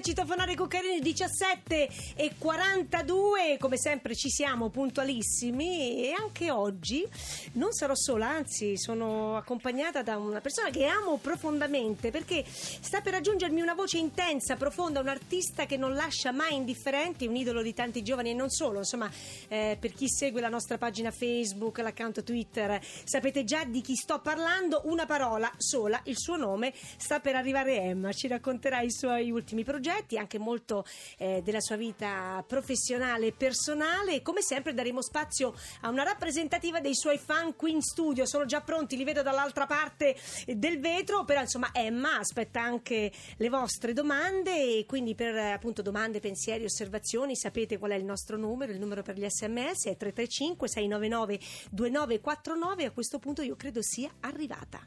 Citofonare Cuccarini 17 e 42, come sempre ci siamo puntualissimi e anche oggi non sarò sola, anzi sono accompagnata da una persona che amo profondamente perché sta per raggiungermi una voce intensa, profonda, un artista che non lascia mai indifferenti, un idolo di tanti giovani e non solo, insomma eh, per chi segue la nostra pagina Facebook, l'account Twitter, sapete già di chi sto parlando, una parola sola, il suo nome, sta per arrivare Emma, ci racconterà i suoi ultimi progetti, anche molto eh, della sua vita professionale e personale. E come sempre daremo spazio a una rappresentativa dei suoi fan qui in studio, sono già pronti, li vedo dall'altra parte del vetro, però insomma Emma aspetta anche le vostre domande. E quindi per appunto domande, pensieri, osservazioni sapete qual è il nostro numero, il numero per gli sms è 335 699 2949 a questo punto io credo sia arrivata.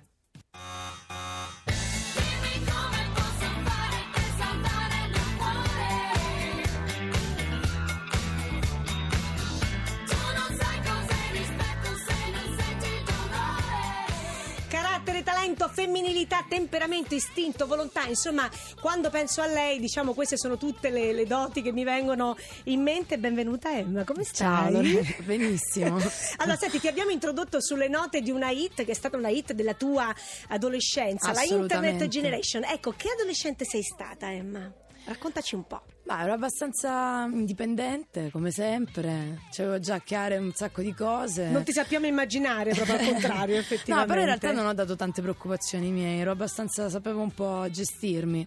Carattere, talento, femminilità, temperamento, istinto, volontà, insomma, quando penso a lei, diciamo, queste sono tutte le, le doti che mi vengono in mente. Benvenuta Emma, come Ciao, stai? Lore- benissimo. allora, senti, ti abbiamo introdotto sulle note di una hit che è stata una hit della tua adolescenza, la Internet. Generation. Ecco, che adolescente sei stata, Emma? Raccontaci un po'. Ma ero abbastanza indipendente, come sempre. C'avevo già chiare un sacco di cose. Non ti sappiamo immaginare, proprio al contrario, No, effettivamente. però in realtà non ho dato tante preoccupazioni miei, ero abbastanza, sapevo un po' gestirmi.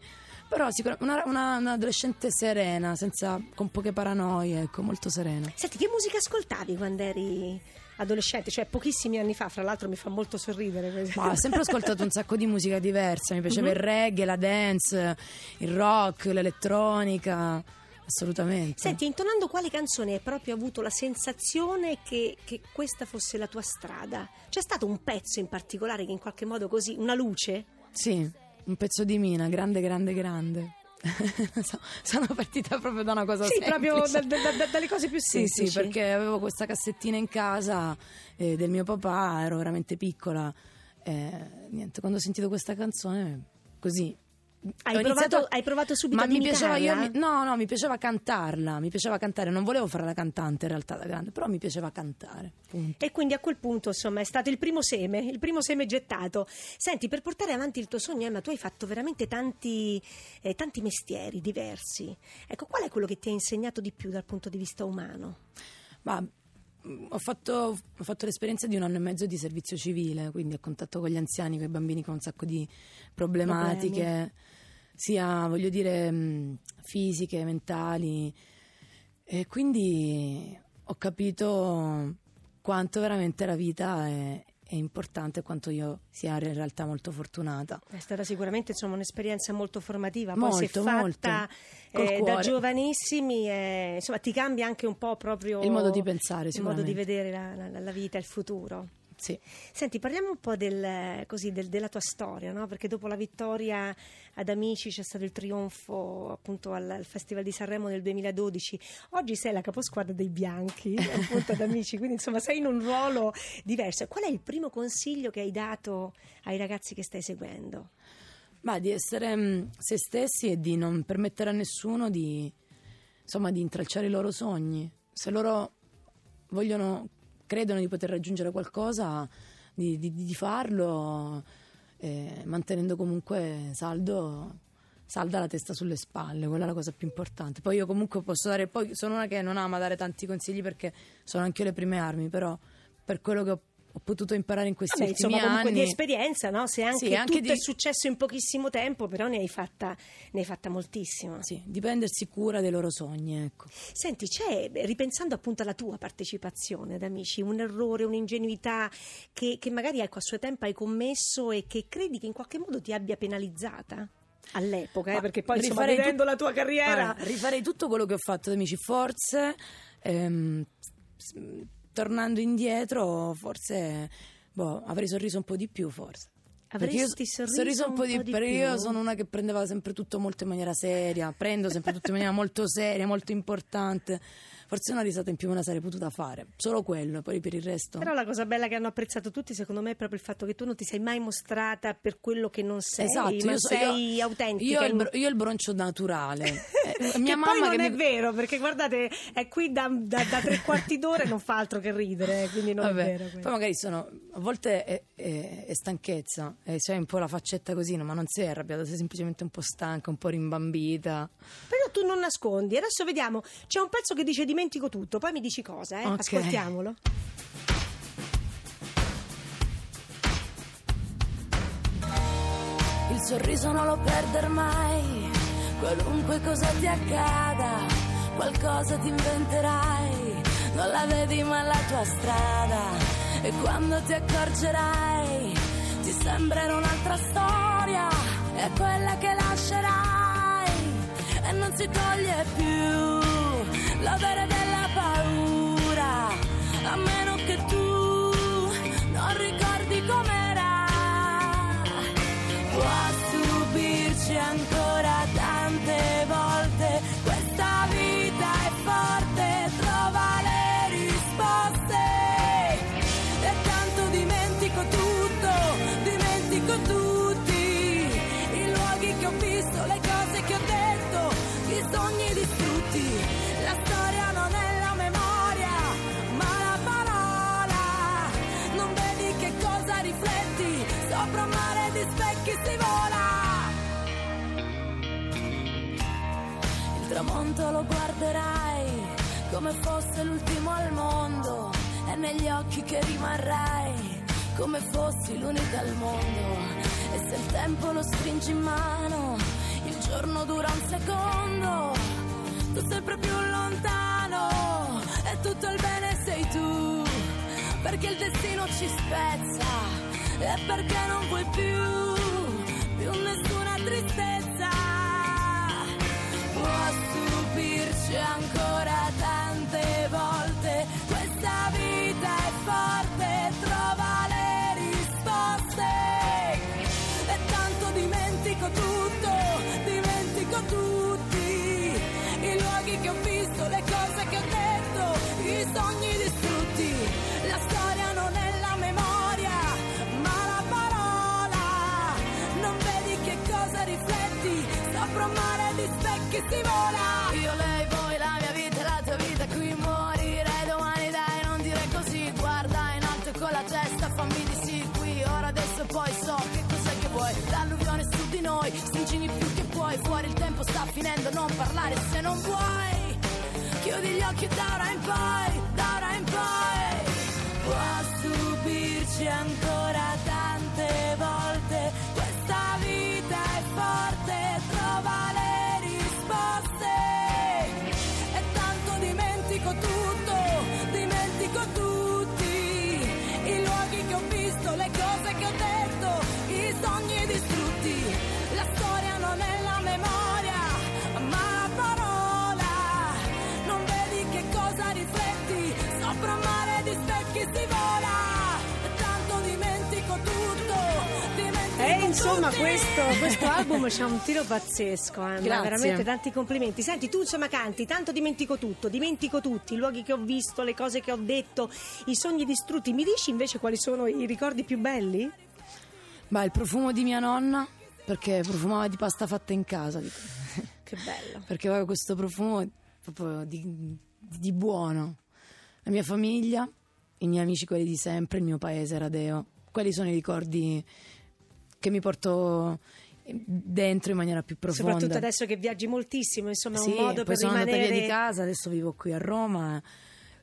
Però sicuramente una, una- un'adolescente serena, senza, con poche paranoie, ecco, molto serena. Senti, che musica ascoltavi quando eri adolescente? Cioè, pochissimi anni fa, fra l'altro mi fa molto sorridere. questo. Ma ho sempre ascoltato un sacco di musica diversa, mi piaceva Mhm. il reggae, la dance, il rock, l'elettronica, assolutamente. Senti, intonando quale canzone hai proprio avuto la sensazione che, che questa fosse la tua strada? C'è stato un pezzo in particolare che in qualche modo così, una luce? Sì, un pezzo di mina, grande, grande, grande. So- Sono partita proprio da una cosa Sì, semplice. proprio da- da- da- dalle cose più Sì, semplici. sì, perché avevo questa cassettina in casa eh, del mio papà, ero veramente piccola. eh, niente, quando ho sentito questa canzone, così. Hai provato- iniziato- hai provato subito Ma mi piaceva io, no, no, mi piaceva cantarla, mi piaceva cantare, non volevo fare la cantante in realtà da grande, però mi piaceva cantare. Punto. E quindi a quel punto, insomma, è stato il primo seme, il primo seme gettato. Senti, per portare avanti il tuo sogno, Emma, tu hai fatto veramente tanti, eh, tanti mestieri diversi. Ecco, qual è quello che ti ha insegnato di più dal punto di vista umano? Ma mh, ho fatto, ho fatto l'esperienza di un anno e mezzo di servizio civile, quindi a contatto con gli anziani, con i bambini con un sacco di problematiche, Problemi. Sia voglio dire mh, fisiche, mentali. E quindi ho capito quanto veramente la vita è, è importante quanto io sia in realtà molto fortunata. È stata sicuramente insomma, un'esperienza molto formativa, poi Molto, è fatta eh, da giovanissimi, eh, insomma ti cambia anche un po' proprio Il modo di pensare, il modo di vedere la, la- la vita, il futuro. Sì. Senti, parliamo un po' del, così, del- della tua storia, no? perché dopo la vittoria ad Amici c'è stato il trionfo appunto al, al Festival di Sanremo nel 2012. Oggi sei la caposquadra dei bianchi appunto ad Amici, quindi insomma sei in un ruolo diverso. Qual è il primo consiglio che hai dato ai ragazzi che stai seguendo? Ma di essere mh, se stessi e di non permettere a nessuno di, insomma, di intralciare i loro sogni. Se loro vogliono, credono di poter raggiungere qualcosa, di, di- di farlo, eh, mantenendo comunque saldo, salda la testa sulle spalle, quella è la cosa più importante. Poi io comunque posso dare, poi sono una che non ama dare tanti consigli perché sono anche io le prime armi, però per quello che ho, ho potuto imparare in questi Vabbè, ultimi insomma, anni... di esperienza, no? Se anche, Sì, anche tutto di- è successo in pochissimo tempo, però ne hai fatta, ne hai fatta moltissima. Sì, di prendersi cura dei loro sogni, ecco. Senti, c'è, ripensando appunto alla tua partecipazione ad Amici, un errore, un'ingenuità che, che magari ecco, a suo tempo hai commesso e che credi che in qualche modo ti abbia penalizzata? All'epoca, eh, perché poi insomma, vedendo tut- la tua carriera... Guarda, rifarei tutto quello che ho fatto amici, forse ehm, tornando indietro, forse boh, avrei sorriso un po' di più, forse. Perché Avresti io, sorriso un po' di perché io più? sono una che prendeva sempre tutto molto in maniera seria, prendo sempre tutto in maniera molto seria, molto importante. forse una risata in più me la sarei potuta fare. Solo quello, poi per il resto. Però la cosa bella che hanno apprezzato tutti, secondo me, è proprio il fatto che tu non ti sei mai mostrata per quello che non sei, Esatto, ma io so- sei io- autentica. Io ho il, bro- io ho il broncio naturale. Eh, che mia poi mamma non che è mi- vero, perché guardate, è qui da, da- da tre quarti d'ora e non fa altro che ridere, eh, quindi non Vabbè, è vero. questo. Poi magari sono a volte è, è- è stanchezza, e c'è un po' la faccetta così, no? ma non sei arrabbiata, sei semplicemente un po' stanca, un po' rimbambita. Però tu non nascondi. Adesso vediamo, c'è un pezzo che dice dimentico tutto, poi mi dici cosa, eh? Ok. Ascoltiamolo. Il sorriso non lo perder mai, qualunque cosa ti accada, qualcosa ti inventerai, non la vedi ma la tua strada e quando ti accorgerai sembrerà un'altra storia, è quella che lascerai e non si toglie più l'odore della paura, tramonto lo guarderai come fosse l'ultimo al mondo e negli occhi che rimarrai come fossi l'unica al mondo. E se il tempo lo stringi in mano, il giorno dura un secondo, tu sempre più lontano e tutto il bene sei tu perché il destino ci spezza e perché non vuoi più, più nessuna tristezza. Stupirci ancora tante volte, questa vita è forte, trova le risposte. E tanto dimentico tutto, dimentico tutti, i luoghi che ho visto, le cose che ho detto, i sogni distrutti. La storia non è la memoria, ma la parola. Non vedi che cosa rifletti sopra un mare di specchi si vola. Stringimi più che puoi, fuori il tempo sta finendo, non parlare se non vuoi. Chiudi gli occhi da ora in poi, da ora in poi. Può stupirci ancora E insomma, tutti. questo, questo album c'ha un tiro pazzesco, eh, ma Grazie. veramente tanti complimenti. Senti, tu insomma canti, tanto dimentico tutto, dimentico tutti, i luoghi che ho visto, le cose che ho detto, i sogni distrutti. Mi dici invece quali sono i ricordi più belli? Beh, il profumo di mia nonna, perché profumava di pasta fatta in casa. dico. Che bello. perché aveva questo profumo proprio di, di buono. La mia famiglia, i miei amici, quelli di sempre, il mio paese, Radeo. Quelli sono i ricordi che mi porto dentro in maniera più profonda. Soprattutto adesso che viaggi moltissimo, insomma, è Sì, un modo per sono andata rimanere via di casa, adesso vivo qui a Roma.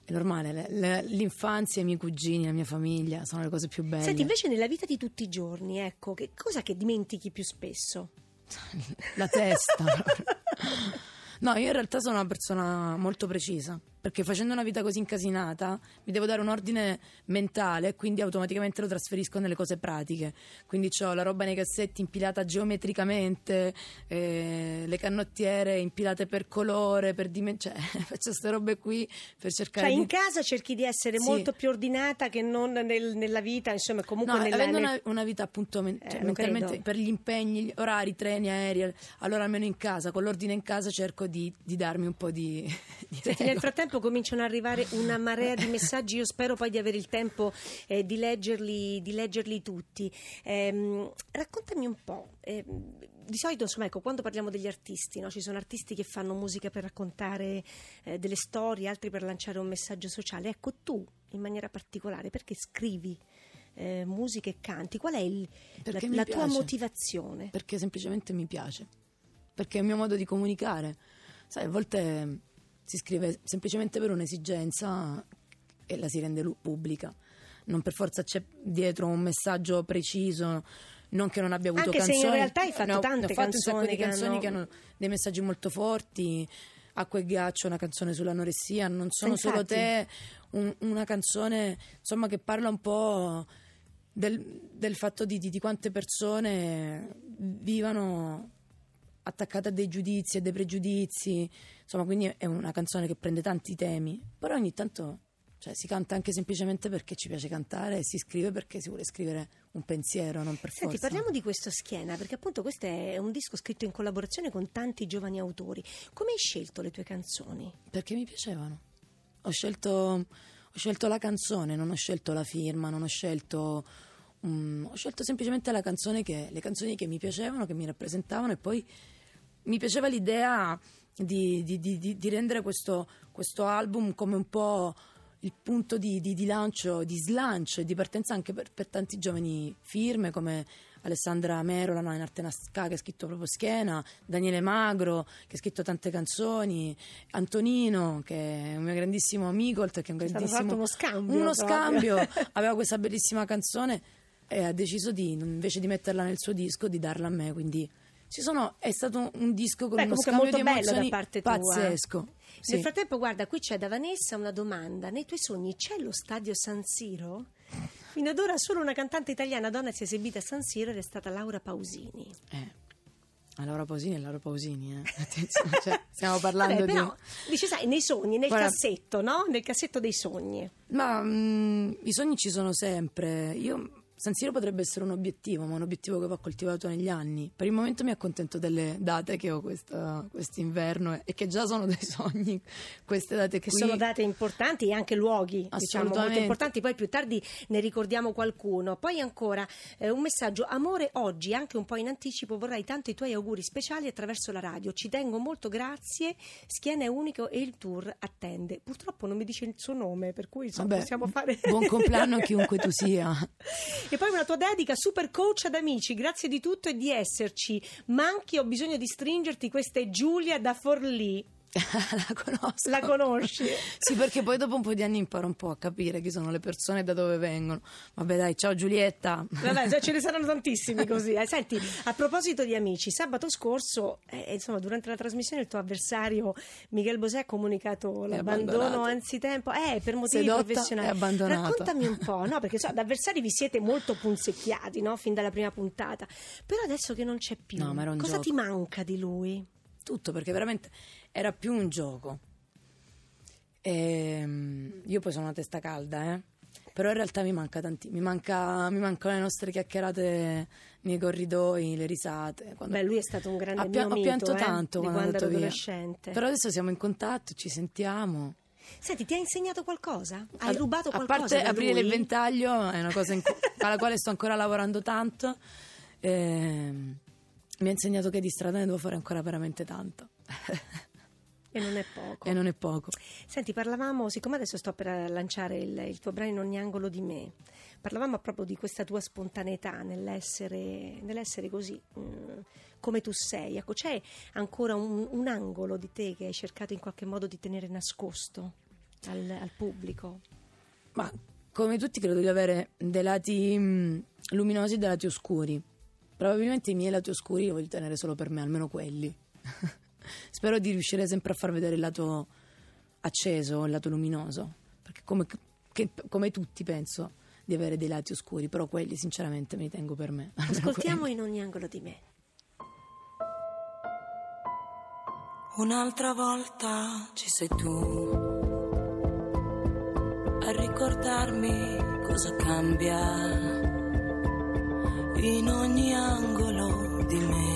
È normale, le- le- l'infanzia, i miei cugini, la mia famiglia sono le cose più belle. Senti, invece nella vita di tutti i giorni, ecco, che cosa che dimentichi più spesso? La testa. no, io in realtà sono una persona molto precisa, perché facendo una vita così incasinata mi devo dare un ordine mentale e quindi automaticamente lo trasferisco nelle cose pratiche. Quindi ho la roba nei cassetti impilata geometricamente, eh, le canottiere impilate per colore, per dimensione, cioè faccio queste robe qui per cercare Cioè, di... in casa cerchi di essere Sì. molto più ordinata che non nel- nella vita, insomma, comunque No, nella, avendo una, una vita appunto men- Eh, cioè, mentalmente credo. per gli impegni, gli orari, treni, aerei, allora almeno in casa, con l'ordine in casa cerco di, di darmi un po' di, di nel frattempo frattempo cominciano ad arrivare una marea di messaggi, io spero poi di avere il tempo eh, di, leggerli, di leggerli tutti. Ehm, raccontami un po'. ehm, di solito, insomma, ecco, quando parliamo degli artisti, no, ci sono artisti che fanno musica per raccontare eh, delle storie, altri per lanciare un messaggio sociale. Ecco, tu in maniera particolare, perché scrivi eh, musica e canti? Qual è il- la, la tua motivazione? perché semplicemente mi piace, perché è il mio modo di comunicare. Sai, a volte si scrive semplicemente per un'esigenza e la si rende pubblica. Non per forza c'è dietro un messaggio preciso, non che non abbia avuto Anche se in canzoni. realtà hai fatto ne ho, tante ho fatto un sacco canzoni di che canzoni hanno- che hanno dei messaggi molto forti. Acqua e ghiaccio, una canzone sull'anoressia, non sono solo Infatti. te, un- una canzone insomma che parla un po' del, del fatto di, di- di quante persone vivano attaccate a dei giudizi e dei pregiudizi, insomma, quindi è una canzone che prende tanti temi, però ogni tanto cioè, si canta anche semplicemente perché ci piace cantare e si scrive perché si vuole scrivere un pensiero, non per Senti, forza. parliamo di questo Schiena, perché appunto questo è un disco scritto in collaborazione con tanti giovani autori. Come hai scelto le tue canzoni? Perché mi piacevano. Ho scelto, ho scelto la canzone, non ho scelto la firma, non ho scelto. mm, ho scelto semplicemente la canzone che, le canzoni che mi piacevano, che mi rappresentavano e poi mi piaceva l'idea di, di- di- di- rendere questo, questo album come un po' il punto di, lancio, di slancio e di partenza anche per, per tanti giovani firme come Alessandra Merola, no, in arte Nasca, che ha scritto proprio Schiena, Daniele Magro, che ha scritto tante canzoni, Antonino, che è un mio grandissimo amico, che un È stato grandissimo... fatto uno scambio Uno scambio, aveva questa bellissima canzone e ha deciso di, invece di metterla nel suo disco, di darla a me, quindi... Ci sono, è stato un, disco con Beh, uno scambio molto di bello da emozioni parte tua. pazzesco. Sì. Nel frattempo, guarda, qui c'è da Vanessa una domanda. Nei tuoi sogni c'è lo stadio San Siro? Fino ad ora solo una cantante italiana donna si è esibita a San Siro ed è stata Laura Pausini. Eh. A Laura Pausini è Laura Pausini, eh. Attenzione, cioè, stiamo parlando Vabbè, di... però, dici, sai, nei sogni, nel Guarda- cassetto, no? Nel cassetto dei sogni. Ma mm, i sogni ci sono sempre. Io San Siro potrebbe essere un obiettivo, ma un obiettivo che va coltivato negli anni. Per il momento mi accontento delle date che ho quest'inverno e che già sono dei sogni, queste date Che qui. sono date importanti e anche luoghi, diciamo, molto importanti. Poi più tardi ne ricordiamo qualcuno. Poi ancora eh, un messaggio: Amore, oggi, anche un po' in anticipo, vorrei tanto i tuoi auguri speciali attraverso la radio. Ci tengo molto, grazie. Schiena è unico e il tour attende. Purtroppo non mi dice il suo nome, per cui insomma, Vabbè, possiamo fare. buon compleanno a chiunque tu sia. E poi una tua dedica, super coach ad amici, grazie di tutto e di esserci. Manchi, ho bisogno di stringerti. Questa è Giulia da Forlì. la conosco. La conosci? Sì, perché poi dopo un po' di anni imparo un po' a capire chi sono le persone e da dove vengono. Vabbè, dai, ciao Giulietta. Vabbè, cioè, ce ne saranno tantissimi così. eh. Senti, a proposito di amici, sabato scorso, eh, insomma, durante la trasmissione il tuo avversario Miguel Bosè ha comunicato l'abbandono anzitempo, eh, per motivi Sedotta professionali. abbandonato. Raccontami un po', no? Perché so, da avversari vi siete molto punzecchiati, no? Fin dalla prima puntata. Però adesso che non c'è più, No, cosa gioco. ti manca di lui? Tutto perché veramente era più un gioco. Ehm, io poi sono una testa calda, eh. Però in realtà mi manca tanti, mi, manca, mi mancano le nostre chiacchierate nei corridoi, le risate. Quando- Beh, lui è stato un grande Ha pia- mio ho pianto eh, tanto quando quando ero andato via. adolescente. Però adesso siamo in contatto, ci sentiamo. Senti, ti ha insegnato qualcosa? Hai Ad- rubato A qualcosa parte da aprire il ventaglio è una cosa cu- alla quale sto ancora lavorando tanto. Ehm, mi ha insegnato che di strada ne devo fare ancora veramente tanto. E non è poco. e non è poco. Senti, parlavamo, siccome adesso sto per lanciare il, il tuo brano in ogni angolo di me, parlavamo proprio di questa tua spontaneità nell'essere, nell'essere così mm, come tu sei. Ecco, c'è ancora un, un angolo di te che hai cercato in qualche modo di tenere nascosto al, al pubblico? Ma come tutti credo di avere dei lati mh, luminosi e dei lati oscuri. Probabilmente i miei lati oscuri li voglio tenere solo per me, almeno quelli. Spero di riuscire sempre a far vedere il lato acceso, il lato luminoso. Perché come, che- come tutti penso di avere dei lati oscuri, però quelli sinceramente me li tengo per me. Ascoltiamo quelli. in ogni angolo di me. Un'altra volta ci sei tu a ricordarmi cosa cambia in ogni angolo di me.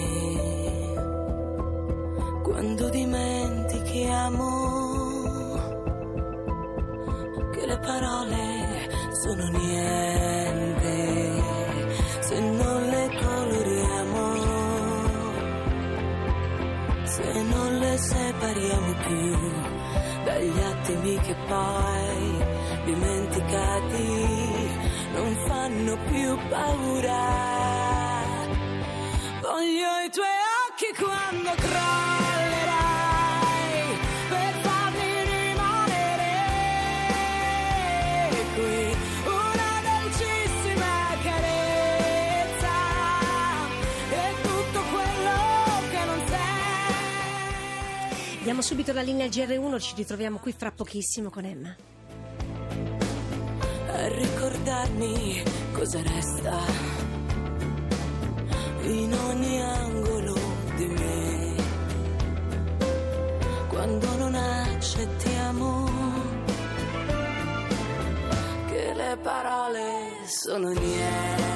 Quando dimentichi amo parole sono niente se non le coloriamo, se non le separiamo più dagli attimi che poi dimenticati non fanno più paura. Voglio i tuoi occhi quando crollerai per farmi rimanere qui. Una dolcissima carezza e tutto quello che non sei. Diamo subito la linea GR1, ci ritroviamo qui fra pochissimo con Emma. Ricordarmi cosa resta in ogni angolo di me. Quando non accettiamo che le parole sono niente